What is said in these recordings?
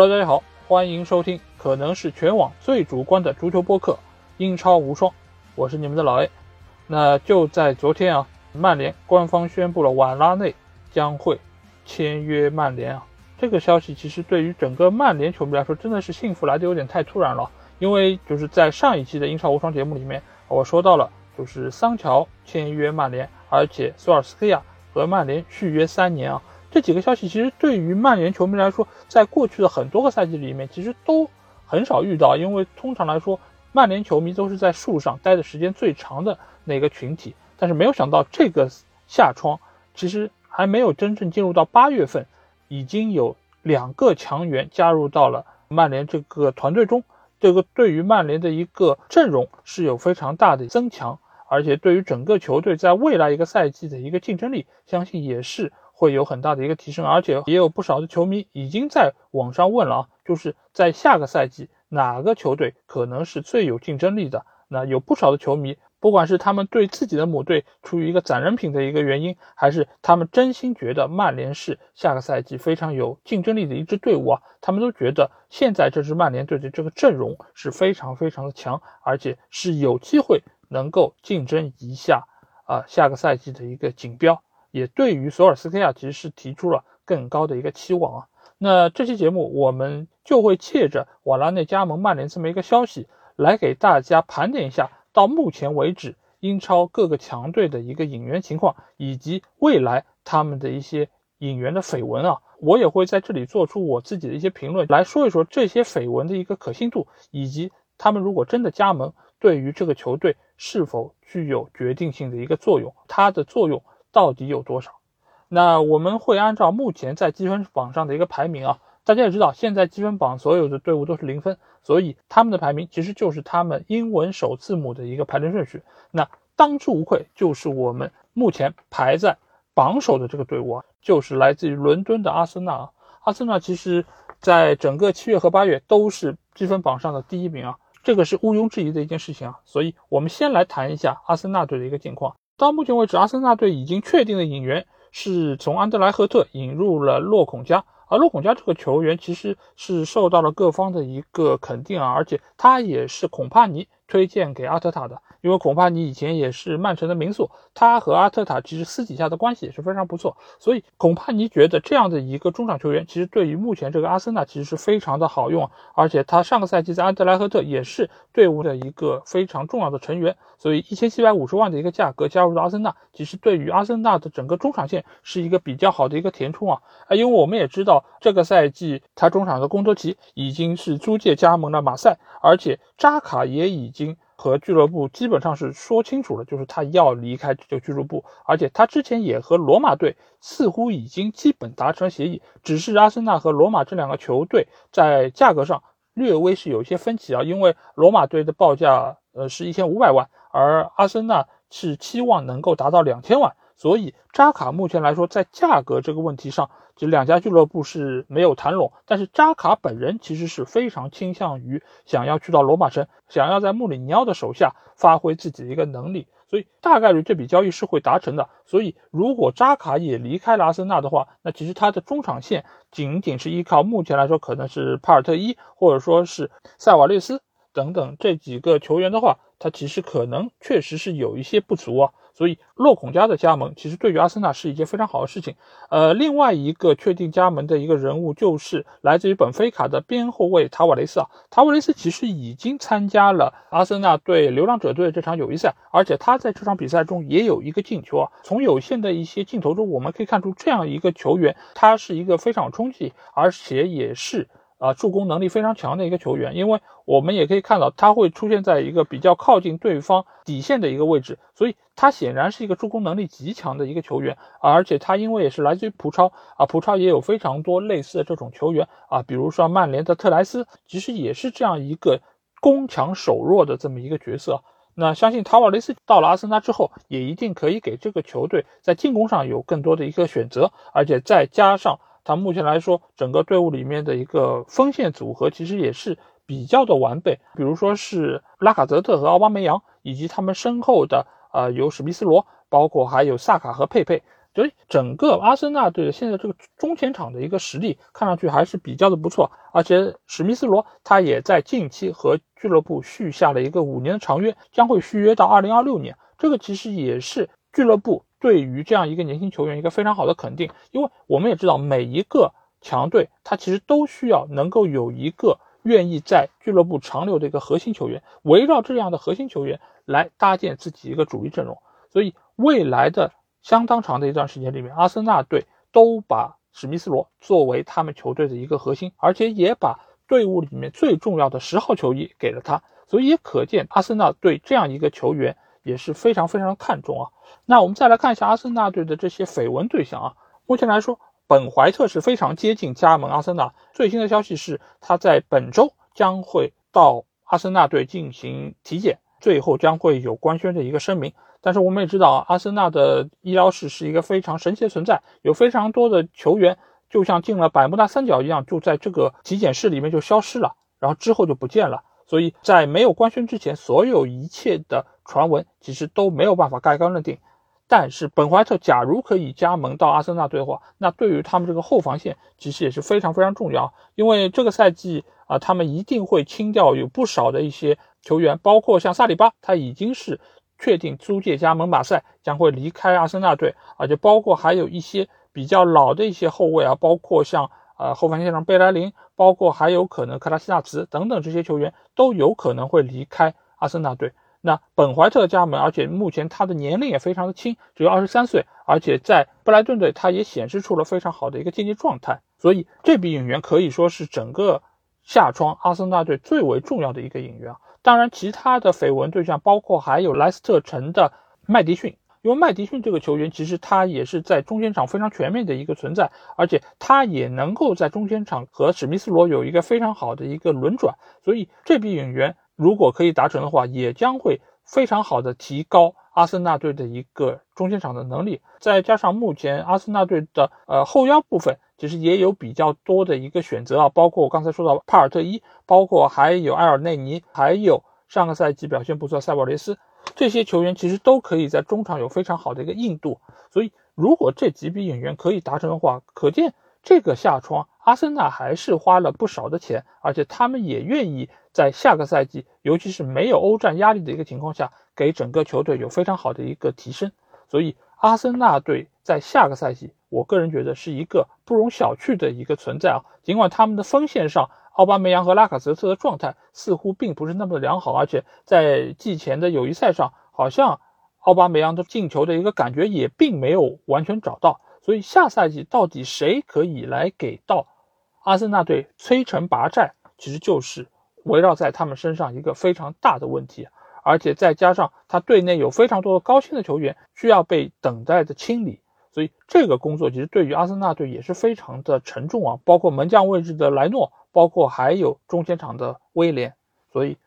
Hello，大家好，欢迎收听可能是全网最主观的足球播客《英超无双》，我是你们的老 A。那就在昨天啊，曼联官方宣布了瓦拉内将会签约曼联啊。这个消息其实对于整个曼联球迷来说，真的是幸福来的有点太突然了。因为就是在上一期的《英超无双》节目里面，我说到了，就是桑乔签约曼联，而且索尔斯克亚和曼联续约三年啊。这几个消息其实对于曼联球迷来说，在过去的很多个赛季里面，其实都很少遇到，因为通常来说，曼联球迷都是在树上待的时间最长的那个群体。但是没有想到，这个夏窗其实还没有真正进入到八月份，已经有两个强援加入到了曼联这个团队中，这个对于曼联的一个阵容是有非常大的增强，而且对于整个球队在未来一个赛季的一个竞争力，相信也是。会有很大的一个提升，而且也有不少的球迷已经在网上问了啊，就是在下个赛季哪个球队可能是最有竞争力的？那有不少的球迷，不管是他们对自己的母队出于一个攒人品的一个原因，还是他们真心觉得曼联是下个赛季非常有竞争力的一支队伍啊，他们都觉得现在这支曼联队的这个阵容是非常非常的强，而且是有机会能够竞争一下啊下个赛季的一个锦标。也对于索尔斯克亚其实是提出了更高的一个期望啊。那这期节目我们就会借着瓦拉内加盟曼联这么一个消息，来给大家盘点一下到目前为止英超各个强队的一个引援情况，以及未来他们的一些引援的绯闻啊。我也会在这里做出我自己的一些评论，来说一说这些绯闻的一个可信度，以及他们如果真的加盟，对于这个球队是否具有决定性的一个作用，它的作用。到底有多少？那我们会按照目前在积分榜上的一个排名啊，大家也知道，现在积分榜所有的队伍都是零分，所以他们的排名其实就是他们英文首字母的一个排列顺序。那当之无愧就是我们目前排在榜首的这个队伍啊，就是来自于伦敦的阿森纳啊。阿森纳其实在整个七月和八月都是积分榜上的第一名啊，这个是毋庸置疑的一件事情啊。所以我们先来谈一下阿森纳队的一个近况。到目前为止，阿森纳队已经确定的引援是从安德莱赫特引入了洛孔加，而洛孔加这个球员其实是受到了各方的一个肯定啊，而且他也是孔帕尼推荐给阿特塔的。因为孔帕尼以前也是曼城的名宿，他和阿特塔其实私底下的关系也是非常不错，所以恐怕你觉得这样的一个中场球员，其实对于目前这个阿森纳其实是非常的好用，而且他上个赛季在安德莱赫特也是队伍的一个非常重要的成员，所以一千七百五十万的一个价格加入到阿森纳，其实对于阿森纳的整个中场线是一个比较好的一个填充啊啊，因为我们也知道这个赛季他中场的贡多齐已经是租借加盟了马赛，而且扎卡也已经。和俱乐部基本上是说清楚了，就是他要离开这个俱乐部，而且他之前也和罗马队似乎已经基本达成协议，只是阿森纳和罗马这两个球队在价格上略微是有一些分歧啊，因为罗马队的报价呃是一千五百万，而阿森纳是期望能够达到两千万。所以扎卡目前来说，在价格这个问题上，就两家俱乐部是没有谈拢。但是扎卡本人其实是非常倾向于想要去到罗马城，想要在穆里尼奥的手下发挥自己的一个能力。所以大概率这笔交易是会达成的。所以如果扎卡也离开了阿森纳的话，那其实他的中场线仅仅是依靠目前来说可能是帕尔特伊或者说是塞瓦略斯等等这几个球员的话，他其实可能确实是有一些不足啊。所以洛孔加的加盟其实对于阿森纳是一件非常好的事情。呃，另外一个确定加盟的一个人物就是来自于本菲卡的边后卫塔瓦雷斯啊。塔瓦雷斯其实已经参加了阿森纳对流浪者队这场友谊赛，而且他在这场比赛中也有一个进球啊。从有限的一些镜头中，我们可以看出这样一个球员，他是一个非常冲击，而且也是。啊，助攻能力非常强的一个球员，因为我们也可以看到他会出现在一个比较靠近对方底线的一个位置，所以他显然是一个助攻能力极强的一个球员。而且他因为也是来自于葡超啊，葡超也有非常多类似的这种球员啊，比如说曼联的特莱斯，其实也是这样一个攻强守弱的这么一个角色。那相信塔瓦雷斯到了阿森纳之后，也一定可以给这个球队在进攻上有更多的一个选择，而且再加上。他目前来说，整个队伍里面的一个锋线组合其实也是比较的完备。比如说是拉卡泽特和奥巴梅扬，以及他们身后的呃有史密斯罗，包括还有萨卡和佩佩所以整个阿森纳队的现在这个中前场的一个实力看上去还是比较的不错，而且史密斯罗他也在近期和俱乐部续下了一个五年的长约，将会续约到二零二六年。这个其实也是俱乐部对于这样一个年轻球员一个非常好的肯定，因为我们也知道每一个强队他其实都需要能够有一个愿意在俱乐部长留的一个核心球员，围绕这样的核心球员来搭建自己一个主力阵容，所以未来的。相当长的一段时间里面，阿森纳队都把史密斯罗作为他们球队的一个核心，而且也把队伍里面最重要的十号球衣给了他，所以也可见阿森纳对这样一个球员也是非常非常看重啊。那我们再来看一下阿森纳队的这些绯闻对象啊，目前来说，本怀特是非常接近加盟阿森纳，最新的消息是他在本周将会到阿森纳队进行体检，最后将会有官宣的一个声明。但是我们也知道啊，阿森纳的医疗室是一个非常神奇的存在，有非常多的球员就像进了百慕大三角一样，就在这个体检室里面就消失了，然后之后就不见了。所以在没有官宣之前，所有一切的传闻其实都没有办法盖棺论定。但是本怀特假如可以加盟到阿森纳队的话，那对于他们这个后防线其实也是非常非常重要，因为这个赛季啊，他们一定会清掉有不少的一些球员，包括像萨里巴，他已经是。确定租借加盟马赛将会离开阿森纳队，而且包括还有一些比较老的一些后卫啊，包括像呃后防线上贝莱林，包括还有可能克拉西纳茨等等这些球员都有可能会离开阿森纳队。那本怀特加盟，而且目前他的年龄也非常的轻，只有二十三岁，而且在布莱顿队他也显示出了非常好的一个竞技状态，所以这笔引援可以说是整个夏窗阿森纳队最为重要的一个引援。当然，其他的绯闻对象包括还有莱斯特城的麦迪逊，因为麦迪逊这个球员其实他也是在中间场非常全面的一个存在，而且他也能够在中间场和史密斯罗有一个非常好的一个轮转，所以这笔引援如果可以达成的话，也将会非常好的提高阿森纳队的一个中间场的能力，再加上目前阿森纳队的呃后腰部分。其实也有比较多的一个选择啊，包括我刚才说到帕尔特伊，包括还有埃尔内尼，还有上个赛季表现不错塞博雷斯，这些球员其实都可以在中场有非常好的一个硬度。所以如果这几笔引援可以达成的话，可见这个夏窗阿森纳还是花了不少的钱，而且他们也愿意在下个赛季，尤其是没有欧战压力的一个情况下，给整个球队有非常好的一个提升。所以阿森纳队在下个赛季。我个人觉得是一个不容小觑的一个存在啊，尽管他们的锋线上奥巴梅扬和拉卡泽特的状态似乎并不是那么的良好，而且在季前的友谊赛上，好像奥巴梅扬的进球的一个感觉也并没有完全找到，所以下赛季到底谁可以来给到阿森纳队摧城拔寨，其实就是围绕在他们身上一个非常大的问题，而且再加上他队内有非常多的高薪的球员需要被等待的清理。所以这个工作其实对于阿森纳队也是非常的沉重啊，包括门将位置的莱诺，包括还有中前场的威廉。所以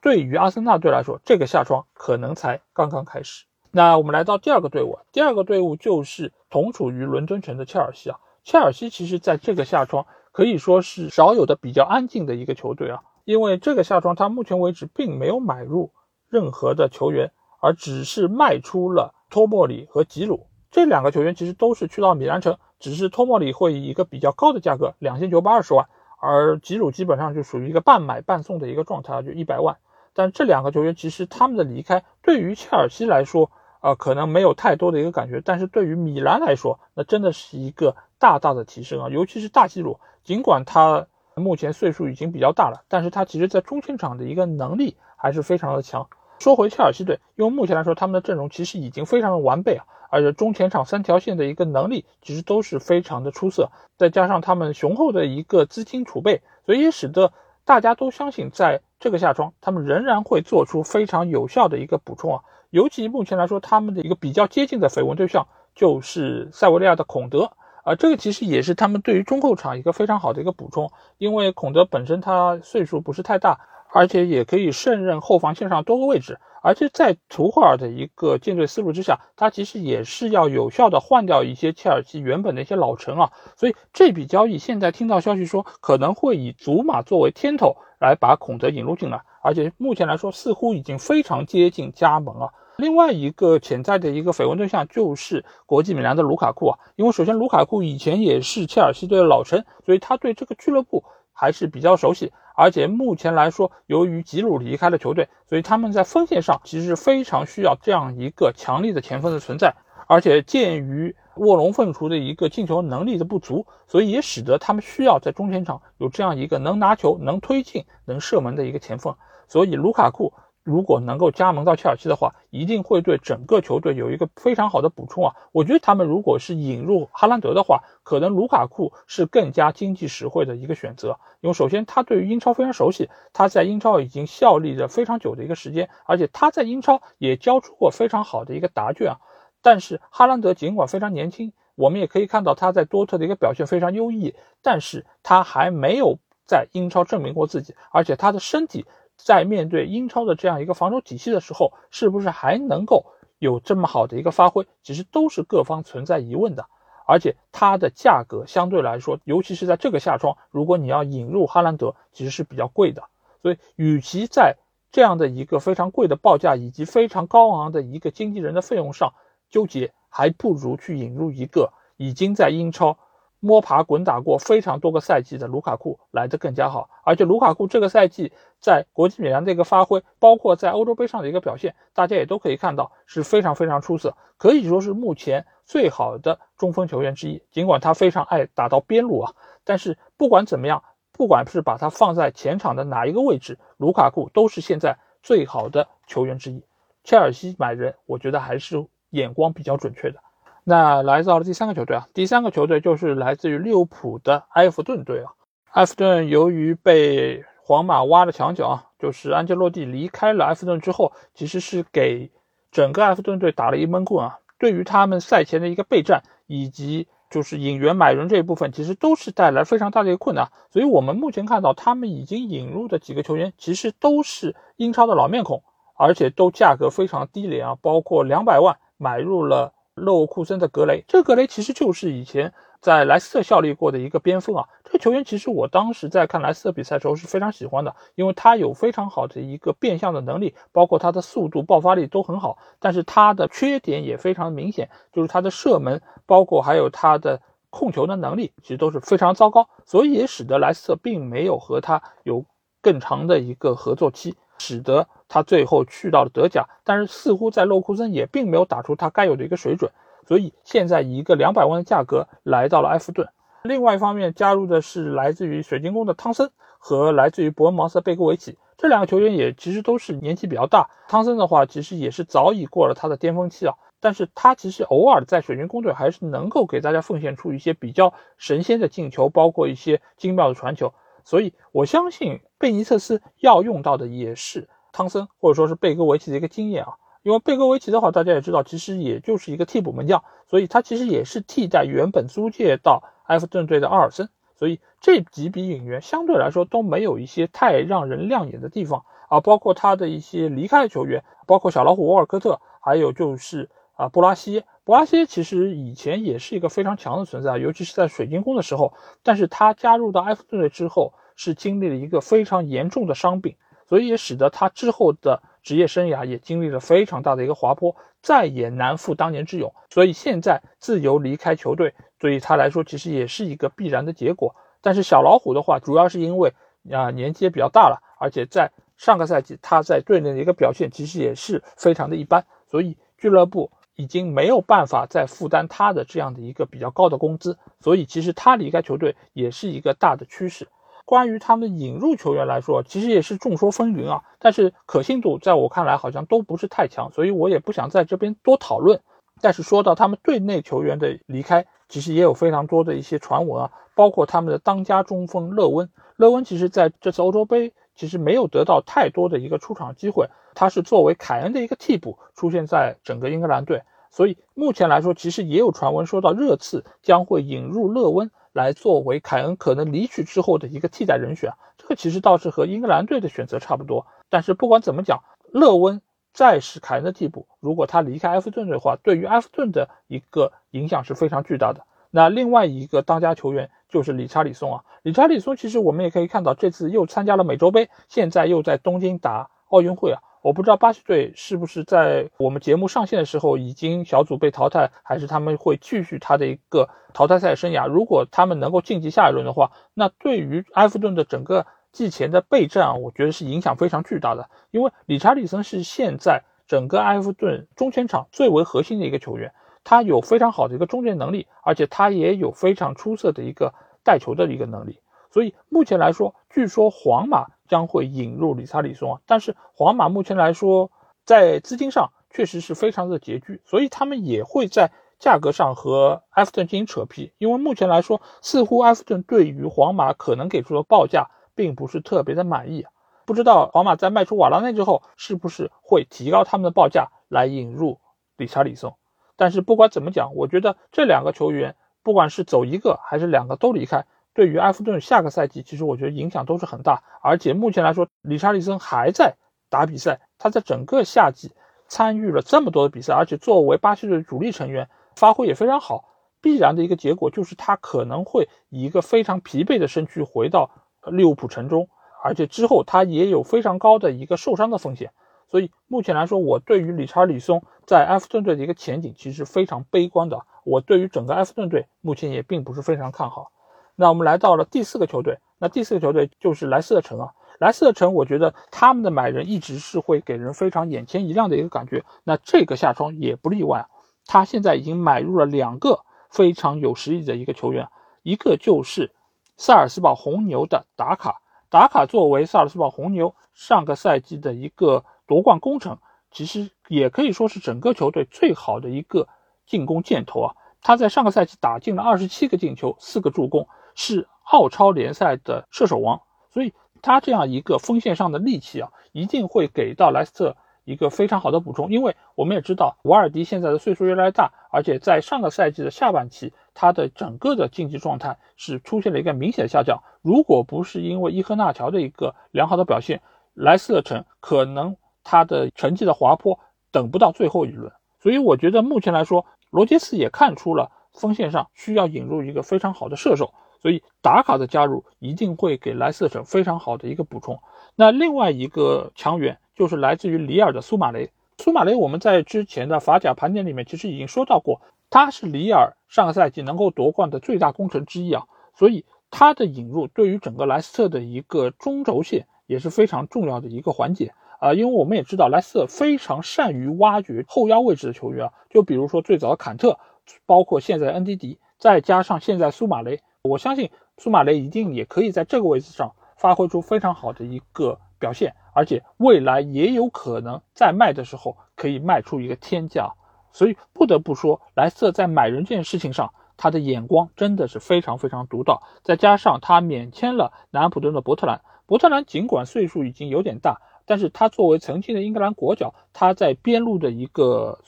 对于阿森纳队来说，这个夏窗可能才刚刚开始。那我们来到第二个队伍，第二个队伍就是同处于伦敦城的切尔西啊。切尔西其实在这个夏窗可以说是少有的比较安静的一个球队啊，因为这个夏窗他目前为止并没有买入任何的球员，而只是卖出了托莫里和吉鲁。这两个球员其实都是去到米兰城，只是托莫里会以一个比较高的价格，两千九百二十万，而吉鲁基本上就属于一个半买半送的一个状态，就一百万。但这两个球员其实他们的离开，对于切尔西来说，呃，可能没有太多的一个感觉，但是对于米兰来说，那真的是一个大大的提升啊！尤其是大吉鲁，尽管他目前岁数已经比较大了，但是他其实在中前场的一个能力还是非常的强。说回切尔西队，因为目前来说他们的阵容其实已经非常的完备啊。而且中前场三条线的一个能力其实都是非常的出色，再加上他们雄厚的一个资金储备，所以也使得大家都相信，在这个夏窗，他们仍然会做出非常有效的一个补充啊。尤其目前来说，他们的一个比较接近的绯闻对象就是塞维利亚的孔德啊，这个其实也是他们对于中后场一个非常好的一个补充，因为孔德本身他岁数不是太大，而且也可以胜任后防线上多个位置。而且在图赫尔的一个建队思路之下，他其实也是要有效的换掉一些切尔西原本的一些老臣啊，所以这笔交易现在听到消息说可能会以祖马作为天头来把孔德引入进来，而且目前来说似乎已经非常接近加盟了。另外一个潜在的一个绯闻对象就是国际米兰的卢卡库啊，因为首先卢卡库以前也是切尔西队的老臣，所以他对这个俱乐部还是比较熟悉。而且目前来说，由于吉鲁离开了球队，所以他们在锋线上其实非常需要这样一个强力的前锋的存在。而且鉴于卧龙凤雏的一个进球能力的不足，所以也使得他们需要在中前场有这样一个能拿球、能推进、能射门的一个前锋。所以卢卡库。如果能够加盟到切尔西的话，一定会对整个球队有一个非常好的补充啊！我觉得他们如果是引入哈兰德的话，可能卢卡库是更加经济实惠的一个选择。因为首先他对于英超非常熟悉，他在英超已经效力了非常久的一个时间，而且他在英超也交出过非常好的一个答卷啊。但是哈兰德尽管非常年轻，我们也可以看到他在多特的一个表现非常优异，但是他还没有在英超证明过自己，而且他的身体。在面对英超的这样一个防守体系的时候，是不是还能够有这么好的一个发挥？其实都是各方存在疑问的。而且它的价格相对来说，尤其是在这个夏窗，如果你要引入哈兰德，其实是比较贵的。所以，与其在这样的一个非常贵的报价以及非常高昂的一个经纪人的费用上纠结，还不如去引入一个已经在英超。摸爬滚打过非常多个赛季的卢卡库来的更加好，而且卢卡库这个赛季在国际米兰的一个发挥，包括在欧洲杯上的一个表现，大家也都可以看到是非常非常出色，可以说是目前最好的中锋球员之一。尽管他非常爱打到边路啊，但是不管怎么样，不管是把他放在前场的哪一个位置，卢卡库都是现在最好的球员之一。切尔西买人，我觉得还是眼光比较准确的。那来到了第三个球队啊，第三个球队就是来自于利物浦的埃弗顿队啊。埃弗顿由于被皇马挖了墙角啊，就是安切洛蒂离开了埃弗顿之后，其实是给整个埃弗顿队打了一闷棍啊。对于他们赛前的一个备战以及就是引援买人这一部分，其实都是带来非常大的一个困难。所以我们目前看到他们已经引入的几个球员，其实都是英超的老面孔，而且都价格非常低廉啊，包括两百万买入了。勒沃库森的格雷，这个格雷其实就是以前在莱斯特效力过的一个边锋啊。这个球员其实我当时在看莱斯特比赛的时候是非常喜欢的，因为他有非常好的一个变向的能力，包括他的速度、爆发力都很好。但是他的缺点也非常明显，就是他的射门，包括还有他的控球的能力，其实都是非常糟糕。所以也使得莱斯特并没有和他有更长的一个合作期。使得他最后去到了德甲，但是似乎在洛库森也并没有打出他该有的一个水准，所以现在以一个两百万的价格来到了埃弗顿。另外一方面加入的是来自于水晶宫的汤森和来自于伯恩茅斯的贝戈维奇，这两个球员也其实都是年纪比较大。汤森的话其实也是早已过了他的巅峰期啊，但是他其实偶尔在水晶宫队还是能够给大家奉献出一些比较神仙的进球，包括一些精妙的传球。所以，我相信贝尼特斯要用到的也是汤森或者说是贝戈维奇的一个经验啊。因为贝戈维奇的话，大家也知道，其实也就是一个替补门将，所以他其实也是替代原本租借到埃弗顿队的奥尔森。所以这几笔引援相对来说都没有一些太让人亮眼的地方啊，包括他的一些离开球员，包括小老虎沃尔科特，还有就是啊布拉西。布拉西其实以前也是一个非常强的存在，尤其是在水晶宫的时候。但是他加入到埃弗顿队之后，是经历了一个非常严重的伤病，所以也使得他之后的职业生涯也经历了非常大的一个滑坡，再也难复当年之勇。所以现在自由离开球队，对于他来说其实也是一个必然的结果。但是小老虎的话，主要是因为啊年纪也比较大了，而且在上个赛季他在队内的一个表现其实也是非常的一般，所以俱乐部。已经没有办法再负担他的这样的一个比较高的工资，所以其实他离开球队也是一个大的趋势。关于他们引入球员来说，其实也是众说纷纭啊，但是可信度在我看来好像都不是太强，所以我也不想在这边多讨论。但是说到他们队内球员的离开，其实也有非常多的一些传闻啊，包括他们的当家中锋勒温，勒温其实在这次欧洲杯其实没有得到太多的一个出场机会。他是作为凯恩的一个替补出现在整个英格兰队，所以目前来说，其实也有传闻说到热刺将会引入勒温来作为凯恩可能离去之后的一个替代人选。这个其实倒是和英格兰队的选择差不多。但是不管怎么讲，勒温再是凯恩的替补，如果他离开埃弗顿的话，对于埃弗顿的一个影响是非常巨大的。那另外一个当家球员就是理查里松啊，理查里松其实我们也可以看到，这次又参加了美洲杯，现在又在东京打奥运会啊。我不知道巴西队是不是在我们节目上线的时候已经小组被淘汰，还是他们会继续他的一个淘汰赛生涯。如果他们能够晋级下一轮的话，那对于埃弗顿的整个季前的备战啊，我觉得是影响非常巨大的。因为理查利森是现在整个埃弗顿中前场最为核心的一个球员，他有非常好的一个终结能力，而且他也有非常出色的一个带球的一个能力。所以目前来说，据说皇马。将会引入理查里松啊，但是皇马目前来说在资金上确实是非常的拮据，所以他们也会在价格上和埃弗顿进行扯皮。因为目前来说，似乎埃弗顿对于皇马可能给出的报价并不是特别的满意。不知道皇马在卖出瓦拉内之后，是不是会提高他们的报价来引入理查里松？但是不管怎么讲，我觉得这两个球员，不管是走一个还是两个都离开。对于埃弗顿下个赛季，其实我觉得影响都是很大。而且目前来说，理查利森还在打比赛，他在整个夏季参与了这么多的比赛，而且作为巴西队主力成员，发挥也非常好。必然的一个结果就是他可能会以一个非常疲惫的身躯回到利物浦城中，而且之后他也有非常高的一个受伤的风险。所以目前来说，我对于理查利松在埃弗顿队的一个前景其实非常悲观的。我对于整个埃弗顿队目前也并不是非常看好。那我们来到了第四个球队，那第四个球队就是莱斯特城啊。莱斯特城，我觉得他们的买人一直是会给人非常眼前一亮的一个感觉。那这个夏窗也不例外。他现在已经买入了两个非常有实力的一个球员，一个就是萨尔斯堡红牛的达卡。达卡作为萨尔斯堡红牛上个赛季的一个夺冠功臣，其实也可以说是整个球队最好的一个进攻箭头啊。他在上个赛季打进了二十七个进球，四个助攻。是澳超联赛的射手王，所以他这样一个锋线上的利器啊，一定会给到莱斯特一个非常好的补充。因为我们也知道，瓦尔迪现在的岁数越来越大，而且在上个赛季的下半期，他的整个的竞技状态是出现了一个明显的下降。如果不是因为伊赫纳乔的一个良好的表现，莱斯特城可能他的成绩的滑坡等不到最后一轮。所以我觉得目前来说，罗杰斯也看出了锋线上需要引入一个非常好的射手。所以达卡的加入一定会给莱斯特城非常好的一个补充。那另外一个强援就是来自于里尔的苏马雷。苏马雷我们在之前的法甲盘点里面其实已经说到过，他是里尔上个赛季能够夺冠的最大功臣之一啊。所以他的引入对于整个莱斯特的一个中轴线也是非常重要的一个环节啊。因为我们也知道莱斯特非常善于挖掘后腰位置的球员啊，就比如说最早的坎特，包括现在的恩迪迪，再加上现在苏马雷。我相信苏马雷一定也可以在这个位置上发挥出非常好的一个表现，而且未来也有可能在卖的时候可以卖出一个天价。所以不得不说，莱斯特在买人这件事情上，他的眼光真的是非常非常独到。再加上他免签了南安普顿的伯特兰，伯特兰尽管岁数已经有点大，但是他作为曾经的英格兰国脚，他在边路的一个。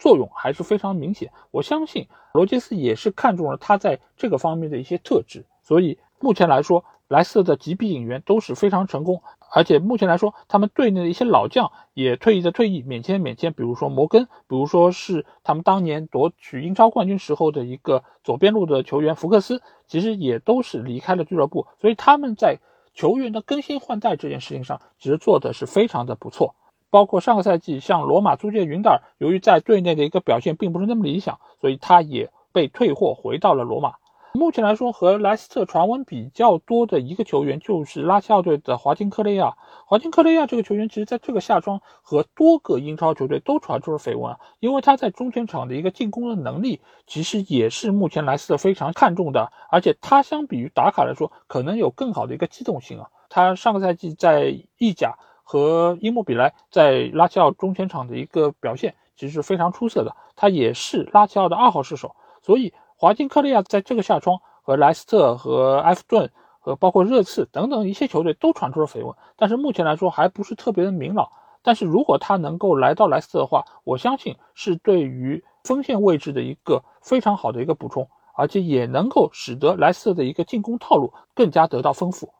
作用还是非常明显，我相信罗杰斯也是看中了他在这个方面的一些特质，所以目前来说，莱斯特的几笔引援都是非常成功，而且目前来说，他们队内的一些老将也退役的退役，免签免签，比如说摩根，比如说是他们当年夺取英超冠军时候的一个左边路的球员福克斯，其实也都是离开了俱乐部，所以他们在球员的更新换代这件事情上，其实做的是非常的不错。包括上个赛季，像罗马租借云达尔，由于在队内的一个表现并不是那么理想，所以他也被退货回到了罗马。目前来说，和莱斯特传闻比较多的一个球员就是拉齐奥队的华金科雷亚。华金科雷亚这个球员，其实在这个夏窗和多个英超球队都传出了绯闻，因为他在中前场的一个进攻的能力，其实也是目前莱斯特非常看重的，而且他相比于达卡来说，可能有更好的一个机动性啊。他上个赛季在意甲。和伊莫比莱在拉齐奥中前场的一个表现其实是非常出色的，他也是拉齐奥的二号射手，所以华金科利亚在这个夏窗和莱斯特、和埃弗顿、和包括热刺等等一些球队都传出了绯闻，但是目前来说还不是特别的明朗。但是如果他能够来到莱斯特的话，我相信是对于锋线位置的一个非常好的一个补充，而且也能够使得莱斯特的一个进攻套路更加得到丰富。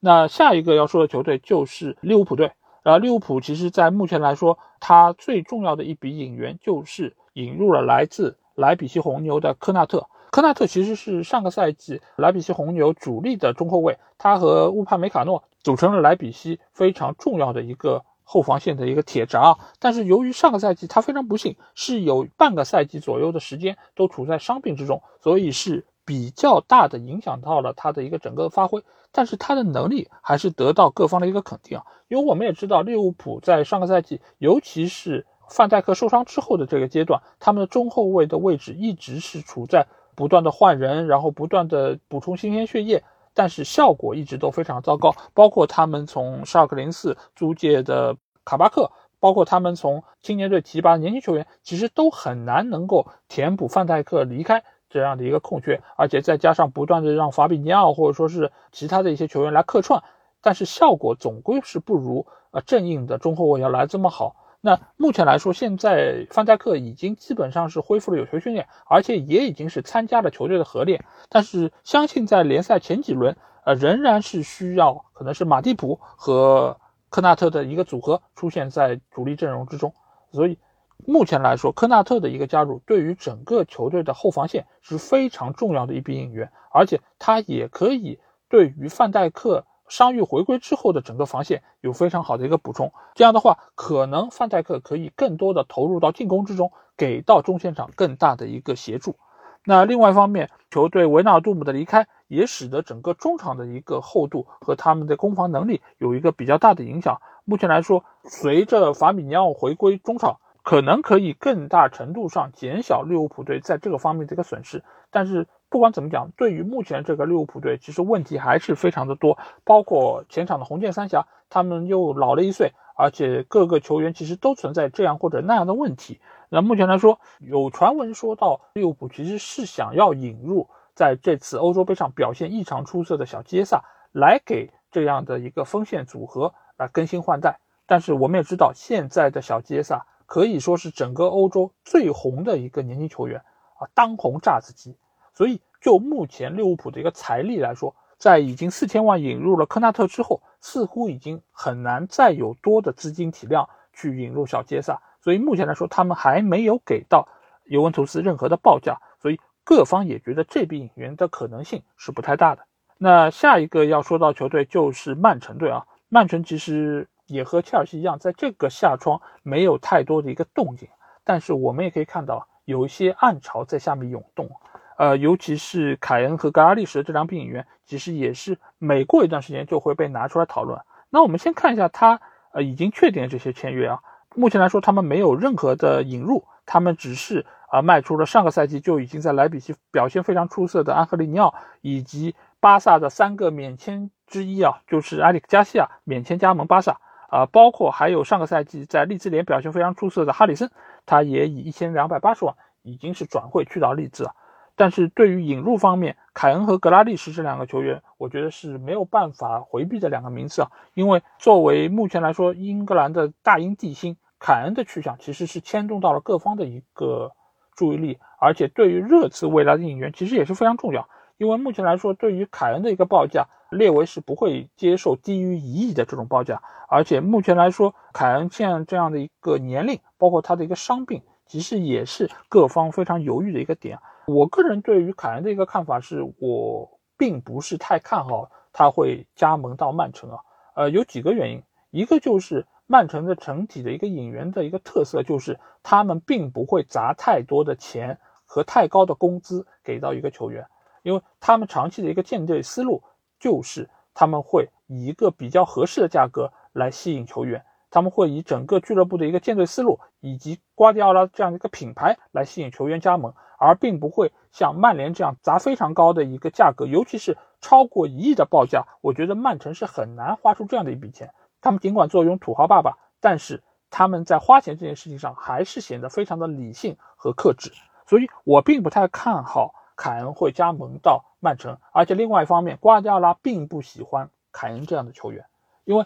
那下一个要说的球队就是利物浦队。呃，利物浦其实，在目前来说，它最重要的一笔引援就是引入了来自莱比锡红牛的科纳特。科纳特其实是上个赛季莱比锡红牛主力的中后卫，他和乌帕梅卡诺组成了莱比锡非常重要的一个后防线的一个铁闸。但是由于上个赛季他非常不幸，是有半个赛季左右的时间都处在伤病之中，所以是比较大的影响到了他的一个整个发挥。但是他的能力还是得到各方的一个肯定啊，因为我们也知道利物浦在上个赛季，尤其是范戴克受伤之后的这个阶段，他们的中后卫的位置一直是处在不断的换人，然后不断的补充新鲜血液。但是效果一直都非常糟糕，包括他们从沙克零四租借的卡巴克，包括他们从青年队提拔的年轻球员，其实都很难能够填补范戴克离开这样的一个空缺，而且再加上不断的让法比尼奥或者说是其他的一些球员来客串，但是效果总归是不如呃正印的中后卫要来这么好。那目前来说，现在范戴克已经基本上是恢复了有球训练，而且也已经是参加了球队的合练。但是相信在联赛前几轮，呃，仍然是需要可能是马蒂普和科纳特的一个组合出现在主力阵容之中。所以目前来说，科纳特的一个加入对于整个球队的后防线是非常重要的一笔引援，而且他也可以对于范戴克。伤愈回归之后的整个防线有非常好的一个补充，这样的话，可能范戴克可以更多的投入到进攻之中，给到中线场更大的一个协助。那另外一方面，球队维纳尔杜姆的离开也使得整个中场的一个厚度和他们的攻防能力有一个比较大的影响。目前来说，随着法比尼奥回归中场，可能可以更大程度上减小利物浦队在这个方面的一个损失，但是。不管怎么讲，对于目前这个利物浦队，其实问题还是非常的多，包括前场的红箭三侠，他们又老了一岁，而且各个球员其实都存在这样或者那样的问题。那目前来说，有传闻说到利物浦其实是想要引入在这次欧洲杯上表现异常出色的小杰萨，来给这样的一个锋线组合来更新换代。但是我们也知道，现在的小杰萨可以说是整个欧洲最红的一个年轻球员啊，当红炸子鸡。所以，就目前利物浦的一个财力来说，在已经四千万引入了科纳特之后，似乎已经很难再有多的资金体量去引入小杰萨。所以目前来说，他们还没有给到尤文图斯任何的报价，所以各方也觉得这笔引援的可能性是不太大的。那下一个要说到球队就是曼城队啊，曼城其实也和切尔西一样，在这个夏窗没有太多的一个动静，但是我们也可以看到有一些暗潮在下面涌动。呃，尤其是凯恩和格拉利什这两笔引援，其实也是每过一段时间就会被拿出来讨论。那我们先看一下他呃已经确定的这些签约啊，目前来说他们没有任何的引入，他们只是啊卖出了上个赛季就已经在莱比锡表现非常出色的安赫利尼奥，以及巴萨的三个免签之一啊，就是埃里克加西亚免签加盟巴萨啊，包括还有上个赛季在利兹联表现非常出色的哈里森，他也以一千两百八十万已经是转会去到利兹了。但是对于引入方面，凯恩和格拉利什这两个球员，我觉得是没有办法回避的两个名次啊。因为作为目前来说英格兰的大英帝星，凯恩的去向其实是牵动到了各方的一个注意力，而且对于热刺未来的引援其实也是非常重要。因为目前来说，对于凯恩的一个报价，列维是不会接受低于一亿的这种报价。而且目前来说，凯恩现在这样的一个年龄，包括他的一个伤病，其实也是各方非常犹豫的一个点。我个人对于凯恩的一个看法是，我并不是太看好他会加盟到曼城啊。呃，有几个原因，一个就是曼城的整体的一个引援的一个特色，就是他们并不会砸太多的钱和太高的工资给到一个球员，因为他们长期的一个建队思路就是他们会以一个比较合适的价格来吸引球员，他们会以整个俱乐部的一个建队思路以及瓜迪奥拉这样一个品牌来吸引球员加盟。而并不会像曼联这样砸非常高的一个价格，尤其是超过一亿的报价，我觉得曼城是很难花出这样的一笔钱。他们尽管坐拥土豪爸爸，但是他们在花钱这件事情上还是显得非常的理性和克制。所以我并不太看好凯恩会加盟到曼城。而且另外一方面，瓜迪奥拉并不喜欢凯恩这样的球员，因为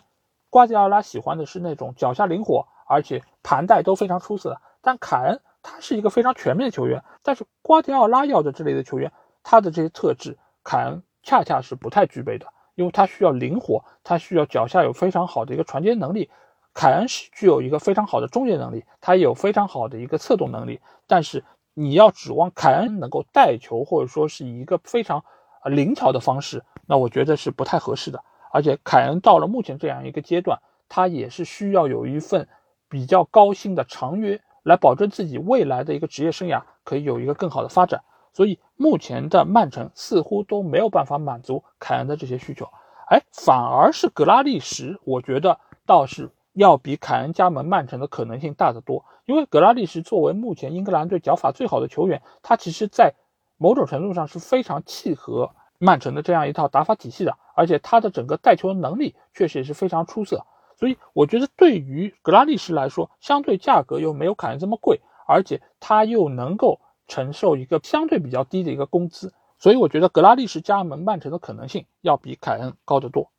瓜迪奥拉喜欢的是那种脚下灵活，而且盘带都非常出色的。但凯恩。他是一个非常全面的球员，但是瓜迪奥拉要的这类的球员，他的这些特质，凯恩恰恰是不太具备的，因为他需要灵活，他需要脚下有非常好的一个传接能力。凯恩是具有一个非常好的终结能力，他也有非常好的一个策动能力，但是你要指望凯恩能够带球，或者说是以一个非常灵巧的方式，那我觉得是不太合适的。而且凯恩到了目前这样一个阶段，他也是需要有一份比较高薪的长约，来保证自己未来的一个职业生涯可以有一个更好的发展。所以目前的曼城似乎都没有办法满足凯恩的这些需求，哎，反而是格拉利什，我觉得倒是要比凯恩加盟曼城的可能性大得多。因为格拉利什作为目前英格兰队脚法最好的球员，他其实在某种程度上是非常契合曼城的这样一套打法体系的，而且他的整个带球能力确实也是非常出色。所以我觉得对于格拉利什来说，相对价格又没有凯恩这么贵，而且他又能够。承受一个相对比较低的一个工资，所以我觉得格拉利什加盟曼城的可能性要比凯恩高得多。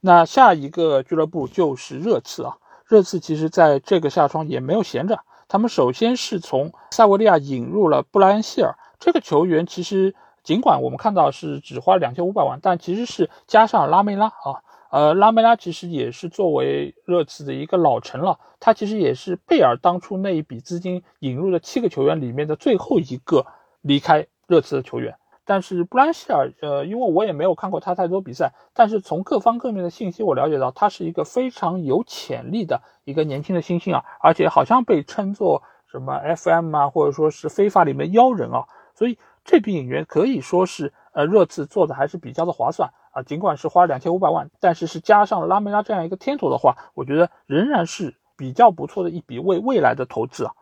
那下一个俱乐部就是热刺啊，热刺其实在这个夏窗也没有闲着，他们首先是从塞维利亚引入了布莱恩希尔这个球员，其实尽管我们看到是只花了两千五百万，但其实是加上拉梅拉啊。呃，拉梅拉其实也是作为热刺的一个老臣了，他其实也是贝尔当初那一笔资金引入的七个球员里面的最后一个离开热刺的球员。但是布兰希尔，呃，因为我也没有看过他太多比赛，但是从各方各面的信息我了解到，他是一个非常有潜力的一个年轻的新星啊，而且好像被称作什么 FM 啊，或者说是非法里面妖人啊，所以这笔引援可以说是呃热刺做的还是比较的划算。啊，尽管是花两千五百万，但是是加上了拉梅拉这样一个天头的话，我觉得仍然是比较不错的一笔为未来的投资啊。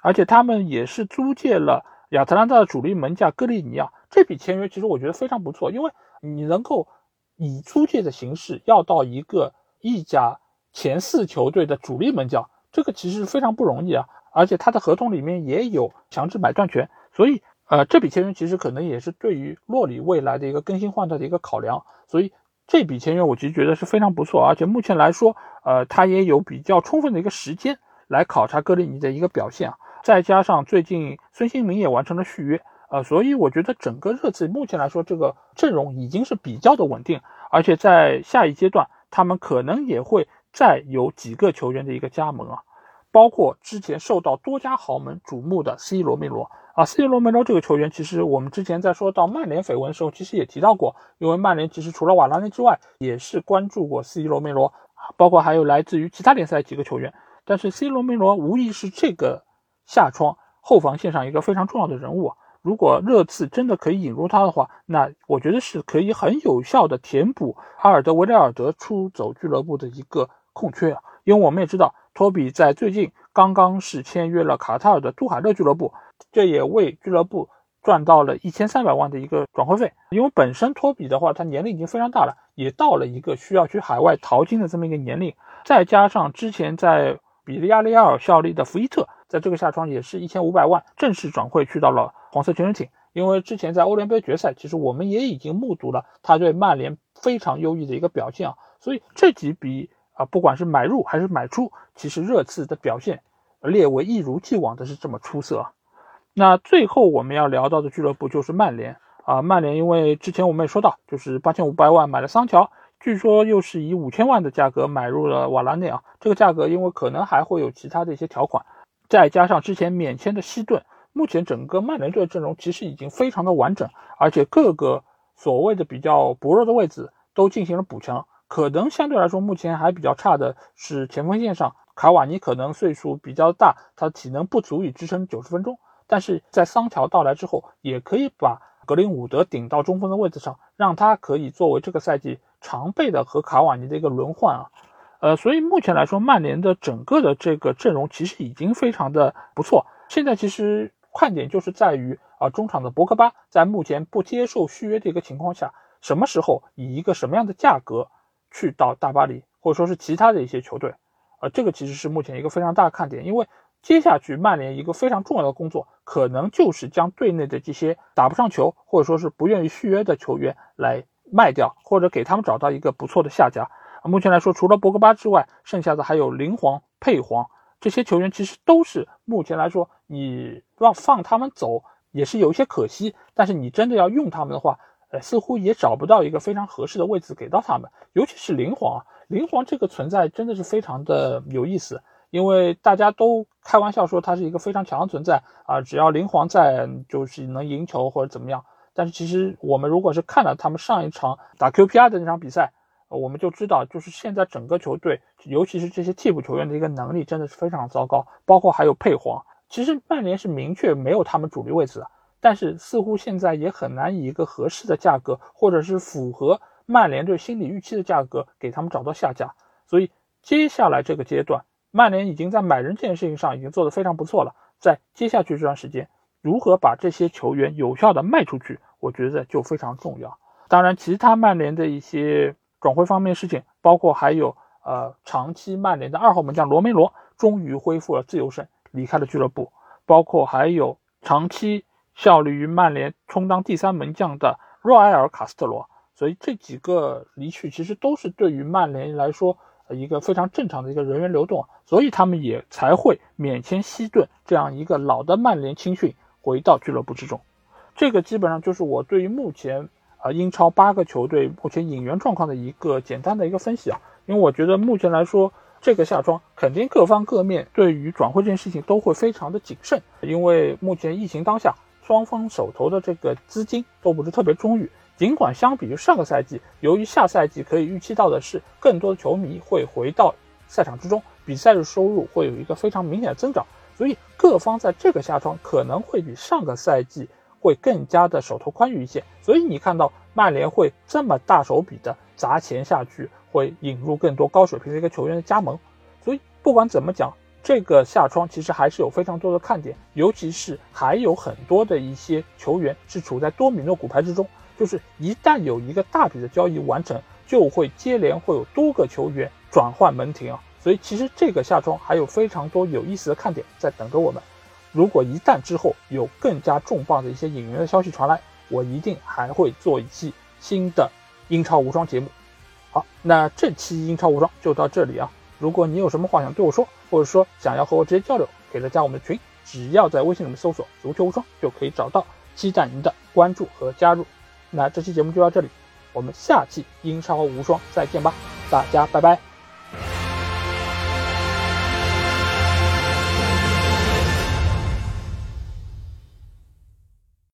而且他们也是租借了亚特兰大的主力门将格利尼奥，这笔签约其实我觉得非常不错，因为你能够以租借的形式要到一个意甲前四球队的主力门将，这个其实非常不容易啊。而且他的合同里面也有强制买断权，所以。呃，这笔签约其实可能也是对于洛里未来的一个更新换代的一个考量，所以这笔签约我其实觉得是非常不错，而且目前来说，呃，他也有比较充分的一个时间来考察格里尼的一个表现啊，再加上最近孙兴民也完成了续约，呃，所以我觉得整个热刺目前来说这个阵容已经是比较的稳定，而且在下一阶段他们可能也会再有几个球员的一个加盟啊，包括之前受到多家豪门瞩目的 C 罗梅罗。啊，C 罗梅罗这个球员，其实我们之前在说到曼联绯闻的时候，其实也提到过，因为曼联其实除了瓦拉内之外，也是关注过 C 罗梅罗，包括还有来自于其他联赛几个球员。但是 C 罗梅罗无疑是这个下窗后防线上一个非常重要的人物。如果热刺真的可以引入他的话，那我觉得是可以很有效的填补阿尔德维雷尔德出走俱乐部的一个空缺啊。因为我们也知道，托比在最近刚刚是签约了卡塔尔的杜海勒俱乐部。这也为俱乐部赚到了一千三百万的一个转会费，因为本身托比的话，他年龄已经非常大了，也到了一个需要去海外淘金的这么一个年龄，再加上之前在比利亚雷亚尔效力的福伊特，在这个夏窗也是一千五百万正式转会去到了黄色潜水艇，因为之前在欧联杯决赛，其实我们也已经目睹了他对曼联非常优异的一个表现啊，所以这几笔啊，不管是买入还是买出，其实热刺的表现列为一如既往的是这么出色。那最后我们要聊到的俱乐部就是曼联啊，曼联因为之前我们也说到，就是八千五百万买了桑乔，据说又是以五千万的价格买入了瓦拉内啊，这个价格因为可能还会有其他的一些条款，再加上之前免签的西顿，目前整个曼联队阵容其实已经非常的完整，而且各个所谓的比较薄弱的位置都进行了补强，可能相对来说目前还比较差的是前锋线上，卡瓦尼可能岁数比较大，他体能不足以支撑九十分钟。但是在桑乔到来之后，也可以把格林伍德顶到中锋的位置上，让他可以作为这个赛季常备的和卡瓦尼的一个轮换啊。呃，所以目前来说，曼联的整个的这个阵容其实已经非常的不错。现在其实看点就是在于啊，中场的博格巴在目前不接受续约的一个情况下，什么时候以一个什么样的价格去到大巴黎，或者说是其他的一些球队，呃，这个其实是目前一个非常大的看点，因为。接下去，曼联一个非常重要的工作，可能就是将队内的这些打不上球，或者说是不愿意续约的球员来卖掉，或者给他们找到一个不错的下家。目前来说，除了博格巴之外，剩下的还有林皇、佩皇这些球员，其实都是目前来说，你让放他们走也是有一些可惜。但是你真的要用他们的话，呃，似乎也找不到一个非常合适的位置给到他们。尤其是林皇啊，林皇这个存在真的是非常的有意思。因为大家都开玩笑说他是一个非常强的存在啊，只要林皇在，就是能赢球或者怎么样。但是其实我们如果是看了他们上一场打 QPR 的那场比赛，我们就知道，就是现在整个球队，尤其是这些替补球员的一个能力真的是非常糟糕，包括还有佩皇。其实曼联是明确没有他们主力位置的，但是似乎现在也很难以一个合适的价格，或者是符合曼联队心理预期的价格给他们找到下家。所以接下来这个阶段，曼联已经在买人这件事情上已经做得非常不错了。在接下去这段时间，如何把这些球员有效的卖出去，我觉得就非常重要。当然，其他曼联的一些。转会方面事情，包括还有呃，长期曼联的二号门将罗梅罗终于恢复了自由身，离开了俱乐部。包括还有长期效力于曼联充当第三门将的若埃尔·卡斯特罗。所以这几个离去，其实都是对于曼联来说一个非常正常的一个人员流动，所以他们也才会免签希顿这样一个老的曼联青训回到俱乐部之中。这个基本上就是我对于目前。啊，英超八个球队目前引援状况的一个简单的一个分析啊，因为我觉得目前来说，这个夏窗肯定各方各面对于转会这件事情都会非常的谨慎，因为目前疫情当下，双方手头的这个资金都不是特别充裕。尽管相比于上个赛季，由于下赛季可以预期到的是更多的球迷会回到赛场之中，比赛日收入会有一个非常明显的增长，所以各方在这个夏窗可能会比上个赛季。会更加的手头宽裕一些，所以你看到曼联会这么大手笔的砸钱下去，会引入更多高水平的一个球员的加盟。所以不管怎么讲，这个夏窗其实还是有非常多的看点，尤其是还有很多的一些球员是处在多米诺骨牌之中，就是一旦有一个大笔的交易完成，就会接连会有多个球员转换门庭啊。所以其实这个夏窗还有非常多有意思的看点在等着我们。如果一旦之后有更加重磅的一些引援的消息传来，我一定还会做一期新的英超无双节目。好，那这期英超无双就到这里啊。如果你有什么话想对我说，或者说想要和我直接交流，可以加我们的群，只要在微信里面搜索“足球无双”就可以找到。期待您的关注和加入。那这期节目就到这里，我们下期英超无双再见吧，大家拜拜。